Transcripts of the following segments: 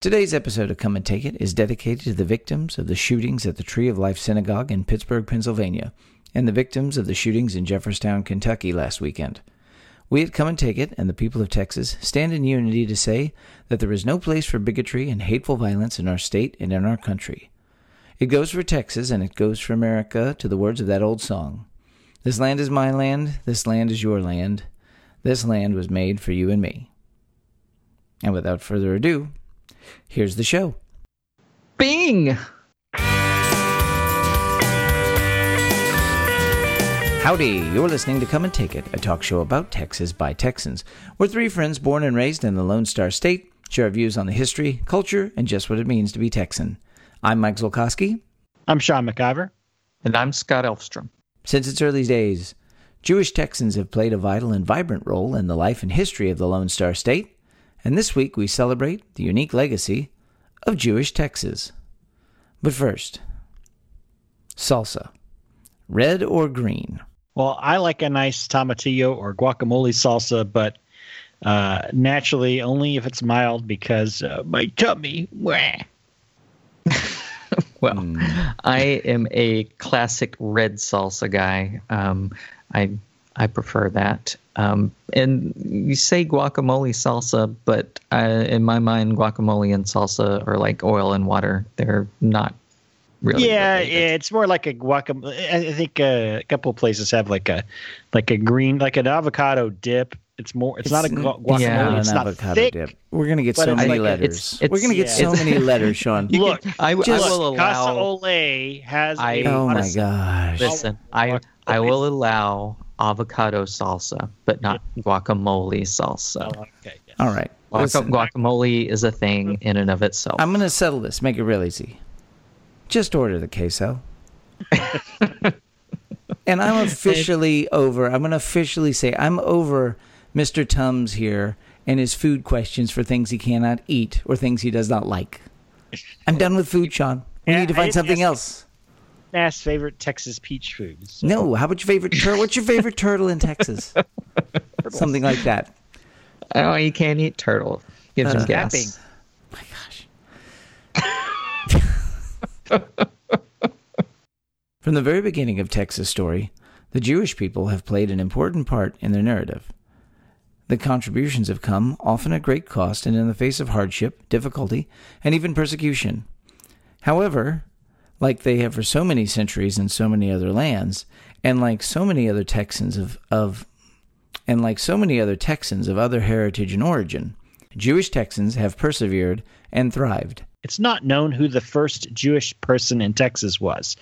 Today's episode of Come and Take It is dedicated to the victims of the shootings at the Tree of Life Synagogue in Pittsburgh, Pennsylvania, and the victims of the shootings in Jefferson, Kentucky last weekend. We at Come and Take It and the people of Texas stand in unity to say that there is no place for bigotry and hateful violence in our state and in our country. It goes for Texas and it goes for America to the words of that old song. This land is my land, this land is your land. This land was made for you and me. And without further ado, Here's the show. Bing! Howdy, you're listening to Come and Take It, a talk show about Texas by Texans. We're three friends born and raised in the Lone Star State, share our views on the history, culture, and just what it means to be Texan. I'm Mike Zolkowski. I'm Sean McIver. And I'm Scott Elfstrom. Since its early days, Jewish Texans have played a vital and vibrant role in the life and history of the Lone Star State and this week we celebrate the unique legacy of Jewish Texas. But first, salsa. Red or green? Well, I like a nice tomatillo or guacamole salsa, but uh, naturally only if it's mild because uh, my tummy. well, mm. I am a classic red salsa guy. Um, I I prefer that. Um, and you say guacamole salsa, but uh, in my mind, guacamole and salsa are like oil and water. They're not really. Yeah, related. it's more like a guacamole. I think uh, a couple of places have like a like a green, like an avocado dip. It's more. It's, it's not a guacamole. Yeah, it's not avocado thick, dip. We're gonna get so many like letters. It's, it's, We're gonna get yeah. so many letters, Sean. Look, I, just, I will allow. Casa Ole has. I, a, oh my gosh! Listen, I I will allow avocado salsa, but not guacamole salsa. Oh, okay. Yes. All right. Guac- guacamole is a thing in and of itself. I'm going to settle this, make it real easy. Just order the queso. and I'm officially over. I'm going to officially say I'm over Mr. Tums here and his food questions for things he cannot eat or things he does not like. I'm done with food, Sean. We need to find something else ask favorite Texas peach foods. So. No, how about your favorite turtle? What's your favorite turtle in Texas? Something like that. Oh, you can't eat turtle. Gives uh, him gas. My gosh. From the very beginning of Texas story, the Jewish people have played an important part in their narrative. The contributions have come often at great cost and in the face of hardship, difficulty, and even persecution. However, like they have for so many centuries in so many other lands, and like so many other Texans of, of and like so many other Texans of other heritage and origin, Jewish Texans have persevered and thrived. It's not known who the first Jewish person in Texas was.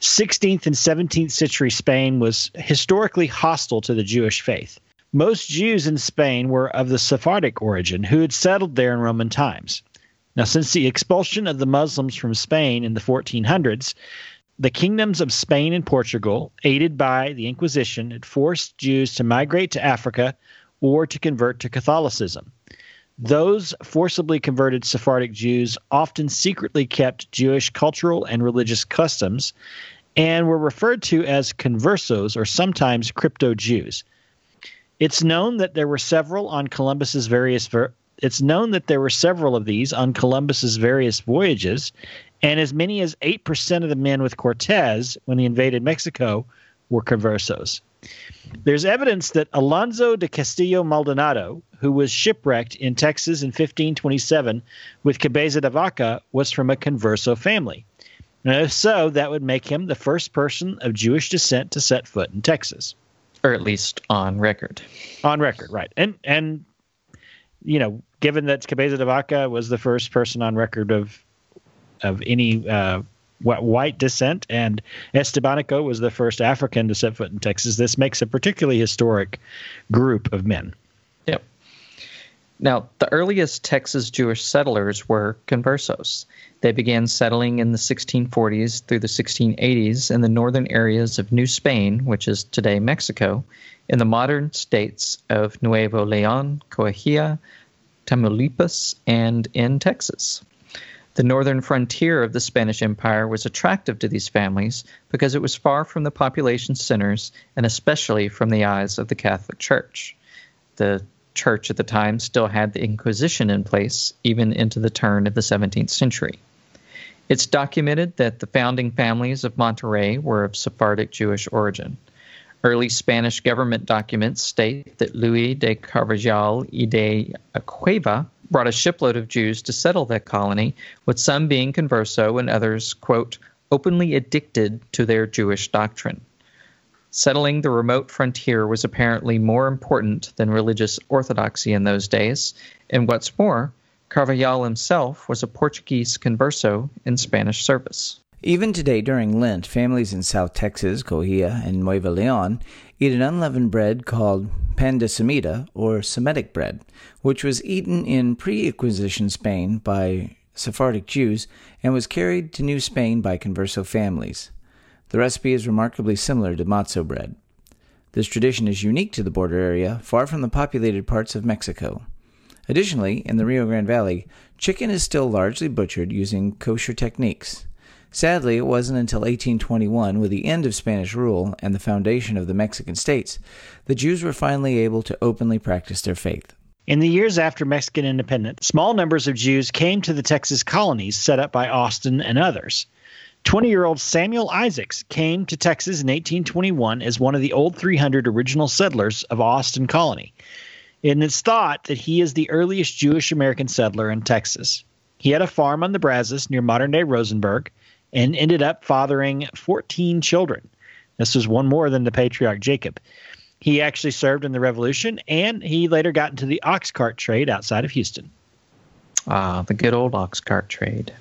16th and 17th century Spain was historically hostile to the Jewish faith. Most Jews in Spain were of the Sephardic origin who had settled there in Roman times. Now, since the expulsion of the Muslims from Spain in the 1400s, the kingdoms of Spain and Portugal, aided by the Inquisition, had forced Jews to migrate to Africa or to convert to Catholicism. Those forcibly converted Sephardic Jews often secretly kept Jewish cultural and religious customs and were referred to as conversos or sometimes crypto Jews. It's known that there were several on Columbus's various ver- it's known that there were several of these on Columbus's various voyages, and as many as 8% of the men with Cortez when he invaded Mexico were conversos. There's evidence that Alonso de Castillo Maldonado, who was shipwrecked in Texas in 1527 with Cabeza de Vaca, was from a converso family. And if so, that would make him the first person of Jewish descent to set foot in Texas. Or at least on record. On record, right. And and you know, given that Cabeza de Vaca was the first person on record of of any uh, white descent, and Estebanico was the first African to set foot in Texas, this makes a particularly historic group of men. Now, the earliest Texas Jewish settlers were conversos. They began settling in the 1640s through the 1680s in the northern areas of New Spain, which is today Mexico, in the modern states of Nuevo Leon, Coahuila, Tamaulipas, and in Texas. The northern frontier of the Spanish Empire was attractive to these families because it was far from the population centers and especially from the eyes of the Catholic Church. The church at the time still had the Inquisition in place, even into the turn of the 17th century. It's documented that the founding families of Monterrey were of Sephardic Jewish origin. Early Spanish government documents state that Luis de Carvajal y de Acueva brought a shipload of Jews to settle that colony, with some being converso and others, quote, openly addicted to their Jewish doctrine. Settling the remote frontier was apparently more important than religious orthodoxy in those days, and what's more, Carvajal himself was a Portuguese converso in Spanish service. Even today during Lent, families in South Texas, Coahuila, and Nuevo Leon eat an unleavened bread called pan de semita, or Semitic bread, which was eaten in pre-Inquisition Spain by Sephardic Jews and was carried to New Spain by converso families. The recipe is remarkably similar to matzo bread. This tradition is unique to the border area, far from the populated parts of Mexico. Additionally, in the Rio Grande Valley, chicken is still largely butchered using kosher techniques. Sadly, it wasn't until 1821, with the end of Spanish rule and the foundation of the Mexican states, the Jews were finally able to openly practice their faith. In the years after Mexican independence, small numbers of Jews came to the Texas colonies set up by Austin and others. 20 year old Samuel Isaacs came to Texas in 1821 as one of the old 300 original settlers of Austin Colony and it's thought that he is the earliest Jewish American settler in Texas. He had a farm on the Brazos near modern day Rosenberg and ended up fathering 14 children. This was one more than the patriarch Jacob. He actually served in the Revolution and he later got into the ox cart trade outside of Houston. Ah, the good old ox cart trade.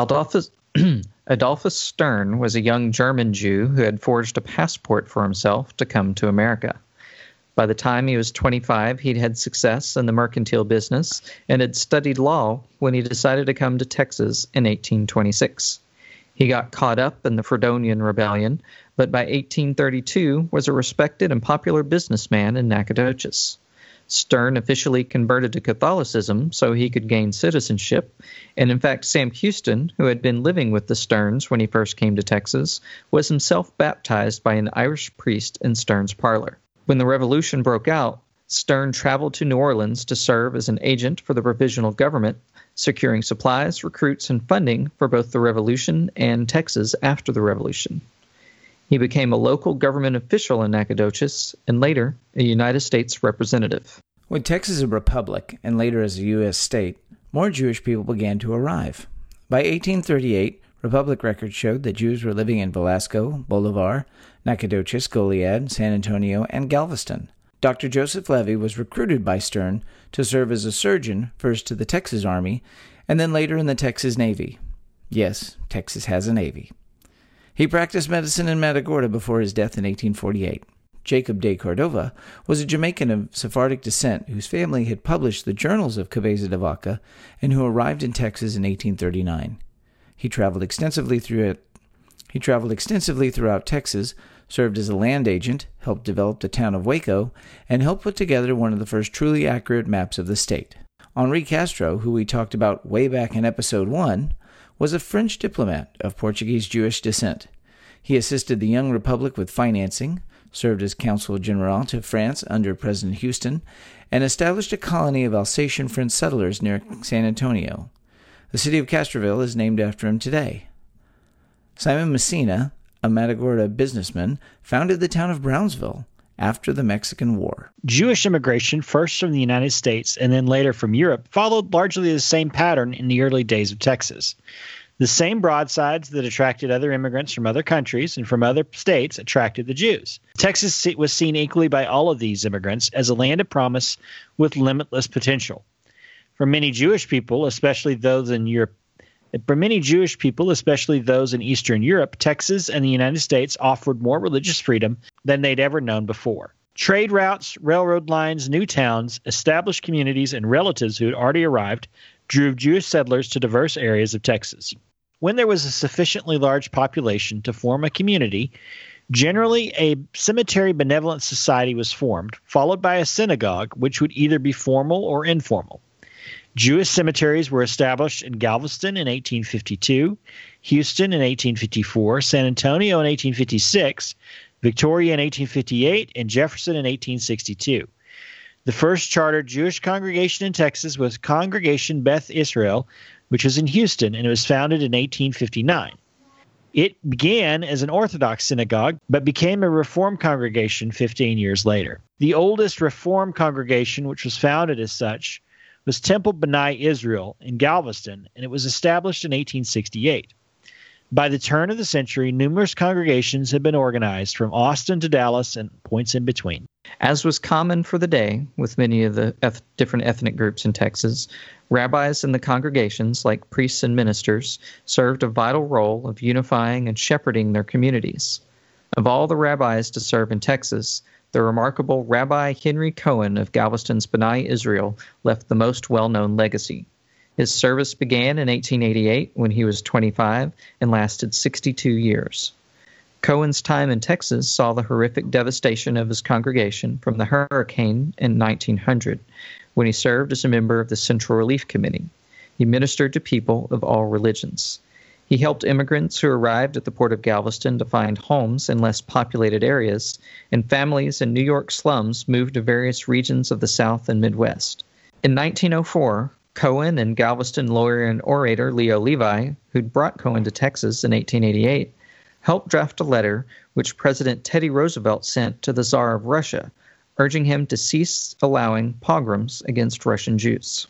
Adolphus, Adolphus Stern was a young German Jew who had forged a passport for himself to come to America. By the time he was 25, he'd had success in the mercantile business and had studied law when he decided to come to Texas in 1826. He got caught up in the Fredonian Rebellion, but by 1832 was a respected and popular businessman in Nacogdoches. Stern officially converted to Catholicism so he could gain citizenship, and in fact, Sam Houston, who had been living with the Sterns when he first came to Texas, was himself baptized by an Irish priest in Stern's parlor. When the revolution broke out, Stern traveled to New Orleans to serve as an agent for the provisional government, securing supplies, recruits, and funding for both the revolution and Texas after the revolution. He became a local government official in Nacogdoches and later a United States representative. With Texas a republic and later as a U.S. state, more Jewish people began to arrive. By 1838, Republic records showed that Jews were living in Velasco, Bolivar, Nacogdoches, Goliad, San Antonio, and Galveston. Dr. Joseph Levy was recruited by Stern to serve as a surgeon, first to the Texas Army, and then later in the Texas Navy. Yes, Texas has a Navy. He practiced medicine in Matagorda before his death in 1848. Jacob de Cordova was a Jamaican of Sephardic descent whose family had published the journals of Cabeza de Vaca and who arrived in Texas in 1839. He traveled extensively through it. He traveled extensively throughout Texas, served as a land agent, helped develop the town of Waco, and helped put together one of the first truly accurate maps of the state. Henri Castro, who we talked about way back in episode 1, was a French diplomat of Portuguese Jewish descent. He assisted the young republic with financing, served as consul general to France under President Houston, and established a colony of Alsatian French settlers near San Antonio. The city of Castroville is named after him today. Simon Mussina, a Matagorda businessman, founded the town of Brownsville after the Mexican War. Jewish immigration, first from the United States and then later from Europe, followed largely the same pattern in the early days of Texas. The same broadsides that attracted other immigrants from other countries and from other states attracted the Jews. Texas was seen equally by all of these immigrants as a land of promise with limitless potential. For many Jewish people, especially those in Europe, for many Jewish people, especially those in Eastern Europe, Texas and the United States offered more religious freedom than they'd ever known before. Trade routes, railroad lines, new towns, established communities, and relatives who had already arrived drew Jewish settlers to diverse areas of Texas. When there was a sufficiently large population to form a community, generally a cemetery benevolent society was formed, followed by a synagogue, which would either be formal or informal. Jewish cemeteries were established in Galveston in 1852, Houston in 1854, San Antonio in 1856, Victoria in 1858, and Jefferson in 1862. The first chartered Jewish congregation in Texas was Congregation Beth Israel, which was in Houston, and it was founded in 1859. It began as an Orthodox synagogue, but became a Reformed congregation 15 years later. The oldest Reformed congregation, which was founded as such, was Temple B'nai Israel in Galveston, and it was established in 1868. By the turn of the century, numerous congregations had been organized from Austin to Dallas and points in between. As was common for the day with many of the different ethnic groups in Texas, rabbis in the congregations, like priests and ministers, served a vital role of unifying and shepherding their communities. Of all the rabbis to serve in Texas, the remarkable Rabbi Henry Cohen of Galveston's B'nai Israel left the most well known legacy. His service began in 1888 when he was 25 and lasted 62 years. Cohen's time in Texas saw the horrific devastation of his congregation from the hurricane in 1900 when he served as a member of the Central Relief Committee. He ministered to people of all religions. He helped immigrants who arrived at the port of Galveston to find homes in less populated areas, and families in New York slums moved to various regions of the South and Midwest. In 1904, Cohen and Galveston lawyer and orator Leo Levi, who'd brought Cohen to Texas in 1888, helped draft a letter which President Teddy Roosevelt sent to the Tsar of Russia, urging him to cease allowing pogroms against Russian Jews.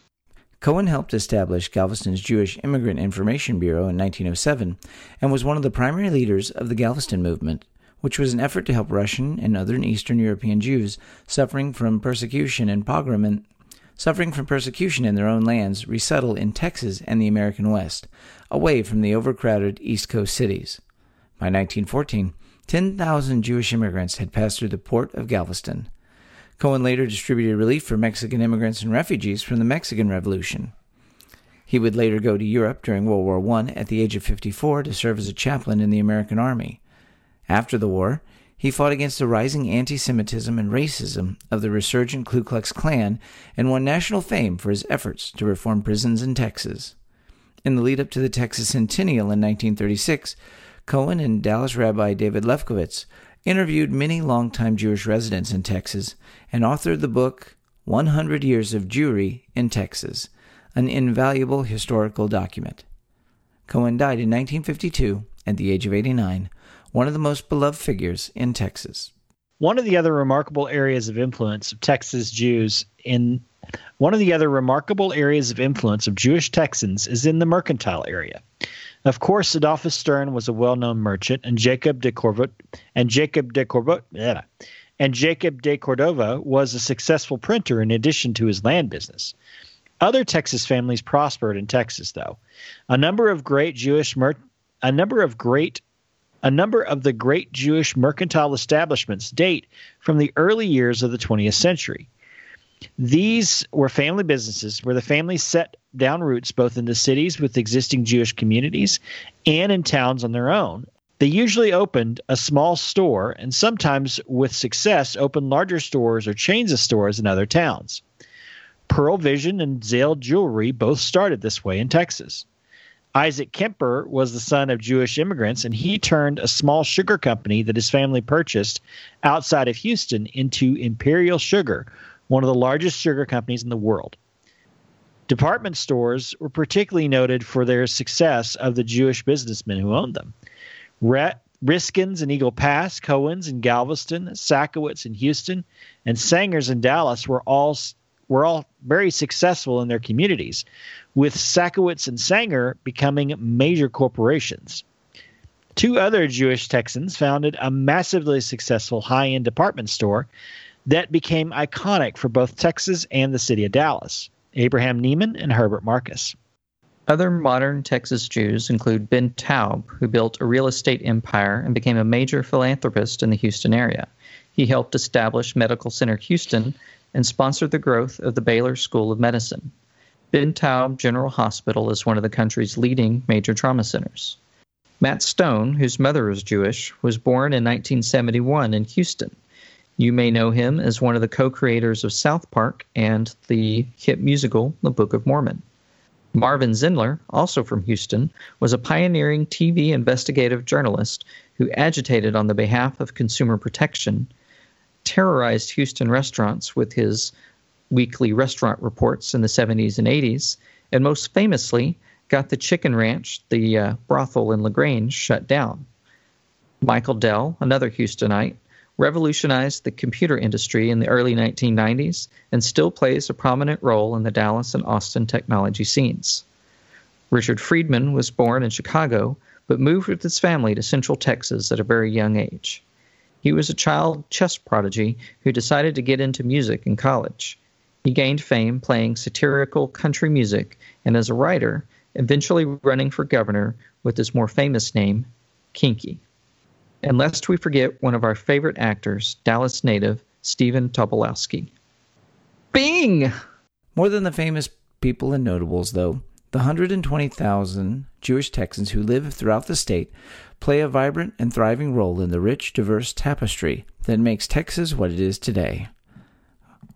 Cohen helped establish Galveston's Jewish Immigrant Information Bureau in 1907 and was one of the primary leaders of the Galveston movement, which was an effort to help Russian and other Eastern European Jews suffering from persecution and pogrom in, suffering from persecution in their own lands, resettle in Texas and the American West, away from the overcrowded East Coast cities. By 1914, 10,000 Jewish immigrants had passed through the port of Galveston. Cohen later distributed relief for Mexican immigrants and refugees from the Mexican Revolution. He would later go to Europe during World War I at the age of 54 to serve as a chaplain in the American Army. After the war, he fought against the rising anti Semitism and racism of the resurgent Ku Klux Klan and won national fame for his efforts to reform prisons in Texas. In the lead up to the Texas Centennial in 1936, Cohen and Dallas Rabbi David Lefkowitz interviewed many longtime Jewish residents in Texas and authored the book 100 Years of Jewry in Texas, an invaluable historical document. Cohen died in 1952 at the age of 89 one of the most beloved figures in Texas. One of the other remarkable areas of influence of Texas Jews in one of the other remarkable areas of influence of Jewish Texans is in the mercantile area. Of course, Adolphus Stern was a well-known merchant, and Jacob de Corvot and Jacob de Corvot yeah, and Jacob de Cordova was a successful printer in addition to his land business. Other Texas families prospered in Texas, though. A number of great Jewish mer- a number of great a number of the great Jewish mercantile establishments date from the early years of the 20th century. These were family businesses where the families set down roots both in the cities with existing Jewish communities and in towns on their own. They usually opened a small store and sometimes, with success, opened larger stores or chains of stores in other towns. Pearle Vision and Zale Jewelry both started this way in Texas. Isaac Kempner was the son of Jewish immigrants, and he turned a small sugar company that his family purchased outside of Houston into Imperial Sugar, one of the largest sugar companies in the world. Department stores were particularly noted for their success of the Jewish businessmen who owned them. Riskind's in Eagle Pass, Cohen's in Galveston, Sakowitz in Houston, and Sanger's in Dallas were all were all very successful in their communities, with Sakowitz and Sanger becoming major corporations. Two other Jewish Texans founded a massively successful high end department store that became iconic for both Texas and the city of Dallas Abraham Neiman and Herbert Marcus. Other modern Texas Jews include Ben Taub, who built a real estate empire and became a major philanthropist in the Houston area. He helped establish Medical Center Houston and sponsored the growth of the Baylor School of Medicine. Ben Taub General Hospital is one of the country's leading major trauma centers. Matt Stone, whose mother is Jewish, was born in 1971 in Houston. You may know him as one of the co creators of South Park and the hit musical The Book of Mormon. Marvin Zindler, also from Houston, was a pioneering TV investigative journalist who agitated on the behalf of consumer protection terrorized Houston restaurants with his weekly restaurant reports in the 70s and 80s, and most famously, got the Chicken Ranch, the uh, brothel in LaGrange, shut down. Michael Dell, another Houstonite, revolutionized the computer industry in the early 1990s and still plays a prominent role in the Dallas and Austin technology scenes. Richard Friedman was born in Chicago but moved with his family to Central Texas at a very young age. He was a child chess prodigy who decided to get into music in college. He gained fame playing satirical country music and as a writer, eventually running for governor with his more famous name, Kinky. And lest we forget one of our favorite actors, Dallas native Stephen Tobolowsky. Bing! More than the famous people and notables, though, the 120,000 Jewish Texans who live throughout the state play a vibrant and thriving role in the rich, diverse tapestry that makes Texas what it is today.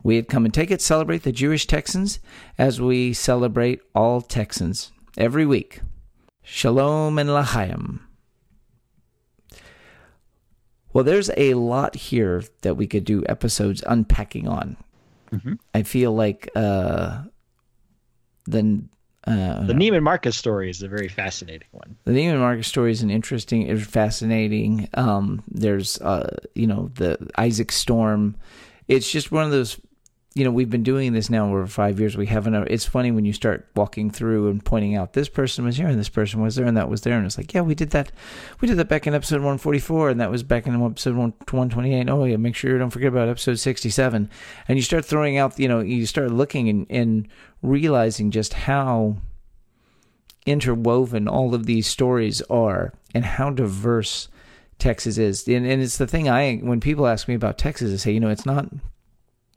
We at Come and Take It celebrate the Jewish Texans as we celebrate all Texans every week. Shalom and Lahayim. Well, there's a lot here that we could do episodes unpacking on. Mm-hmm. I feel like uh, the uh, the Neiman Marcus story is a very fascinating one. The Neiman Marcus story is an interesting, is fascinating. Um, there's, uh, you know, the Isaac Storm. It's just one of those you know, we've been doing this now over five years. We haven't. Uh, it's funny when you start walking through and pointing out this person was here and this person was there and that was there, and it's like, yeah, we did that. We did that back in episode 144, and that was back in episode 128. Oh yeah, make sure you don't forget about episode 67. And you start throwing out, you know, you start looking and, and realizing just how interwoven all of these stories are and how diverse Texas is. And, and it's the thing I when people ask me about Texas, I say, you know, it's not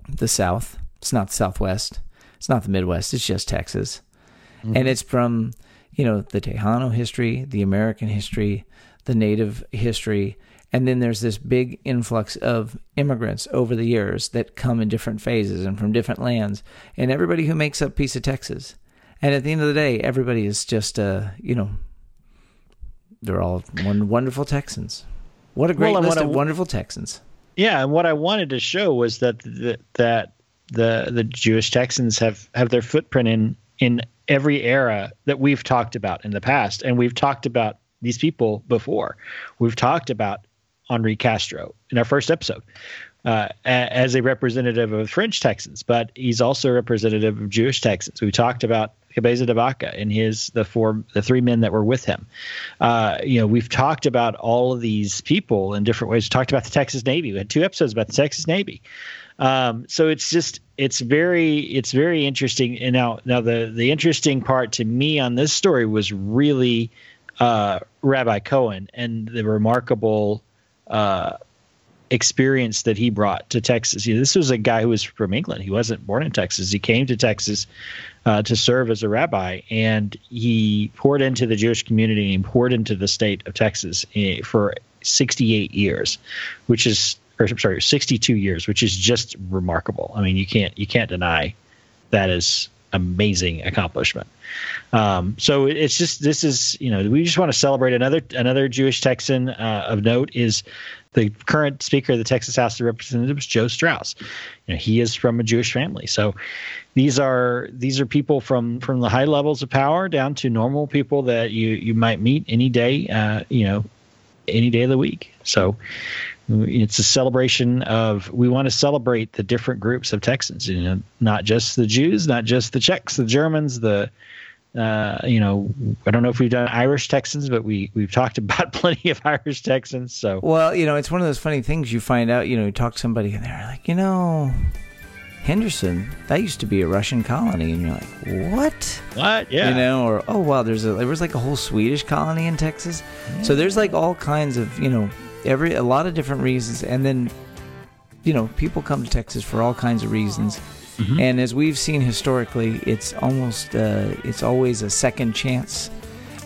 the South. It's not the Southwest. It's not the Midwest. It's just Texas. Mm-hmm. And it's from, you know, the Tejano history, the American history, the Native history. And then there's this big influx of immigrants over the years that come in different phases and from different lands. And everybody who makes up piece of Texas. And at the end of the day, everybody is just, uh, you know, they're all one wonderful Texans. What a great well, list of wonderful Texans. Yeah, and what I wanted to show was that the, that the the Jewish Texans have have their footprint in in every era that we've talked about in the past, and we've talked about these people before. We've talked about Henri Castro in our first episode uh, as a representative of French Texans, but he's also a representative of Jewish Texans. We talked about Cabeza de Vaca and his the four the three men that were with him. Uh, you know, we've talked about all of these people in different ways. We talked about the Texas Navy. We had two episodes about the Texas Navy. Um, so it's just it's very it's very interesting. And now now the the interesting part to me on this story was really uh, Rabbi Cohen and the remarkable uh, experience that he brought to Texas. This was a guy who was from England. He wasn't born in Texas. He came to Texas uh, to serve as a rabbi, and he poured into the Jewish community and poured into the state of Texas eh, for 68 years, which is, or I'm sorry, 62 years, which is just remarkable. I mean, you can't you can't deny that is amazing accomplishment. Um, so it's just this is you know we just want to celebrate another another Jewish Texan uh, of note is the current Speaker of the Texas House of Representatives, Joe Straus. You know, he is from a Jewish family, so these are these are people from from the high levels of power down to normal people that you you might meet any day, uh, you know, any day of the week. So it's a celebration of we want to celebrate the different groups of Texans, you know, not just the Jews, not just the Czechs, the Germans, the uh, you know, I don't know if we've done Irish Texans, but we we've talked about plenty of Irish Texans. So well, you know, it's one of those funny things you find out. You know, you talk to somebody and they're like, you know, Henderson, that used to be a Russian colony, and you're like, what? What? Yeah. You know, or oh wow, there's a there was like a whole Swedish colony in Texas. Yeah. So there's like all kinds of you know every a lot of different reasons, and then you know people come to Texas for all kinds of reasons Mm-hmm. And as we've seen historically, it's almost uh, it's always a second chance,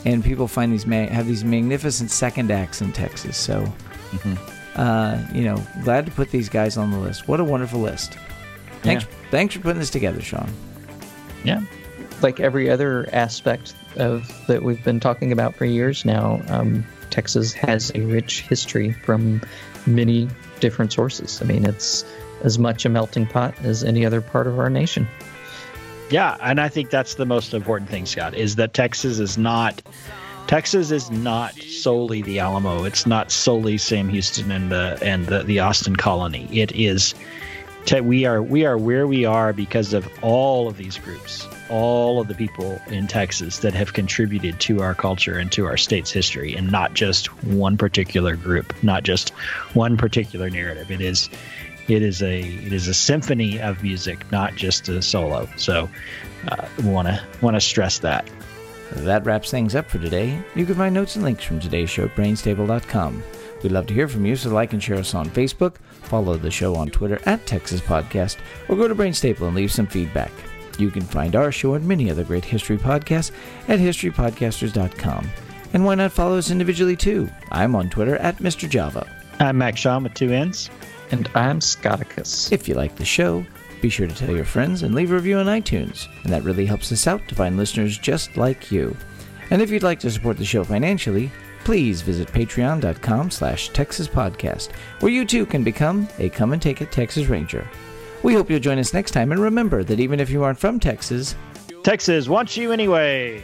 and people find these ma- have these magnificent second acts in Texas. So, mm-hmm. uh, you know, glad to put these guys on the list. What a wonderful list! Thanks, yeah. thanks for putting this together, Sean. Yeah, like every other aspect of that we've been talking about for years now, um, Texas has a rich history from many different sources. I mean, it's as much a melting pot as any other part of our nation. Yeah, and I think that's the most important thing, Scott, is that Texas is not Texas is not solely the Alamo. It's not solely Sam Houston and the and the, the Austin colony. It is we are we are where we are because of all of these groups, all of the people in Texas that have contributed to our culture and to our state's history, and not just one particular group, not just one particular narrative. It is it is a it is a symphony of music, not just a solo. So, want to want to stress that. That wraps things up for today. You can find notes and links from today's show at brainstable.com. We'd love to hear from you, so like and share us on Facebook, follow the show on Twitter at Texas Podcast, or go to Brainstable and leave some feedback. You can find our show and many other great history podcasts at historypodcasters.com. And why not follow us individually too? I'm on Twitter at Mr. Java. I'm Max Shaw with two N's. And I'm Scotticus. If you like the show, be sure to tell your friends and leave a review on iTunes, and that really helps us out to find listeners just like you. And if you'd like to support the show financially, please visit patreon.com slash texaspodcast, where you too can become a Come and Take It Texas Ranger. We hope you'll join us next time, and remember that even if you aren't from Texas, Texas wants you anyway.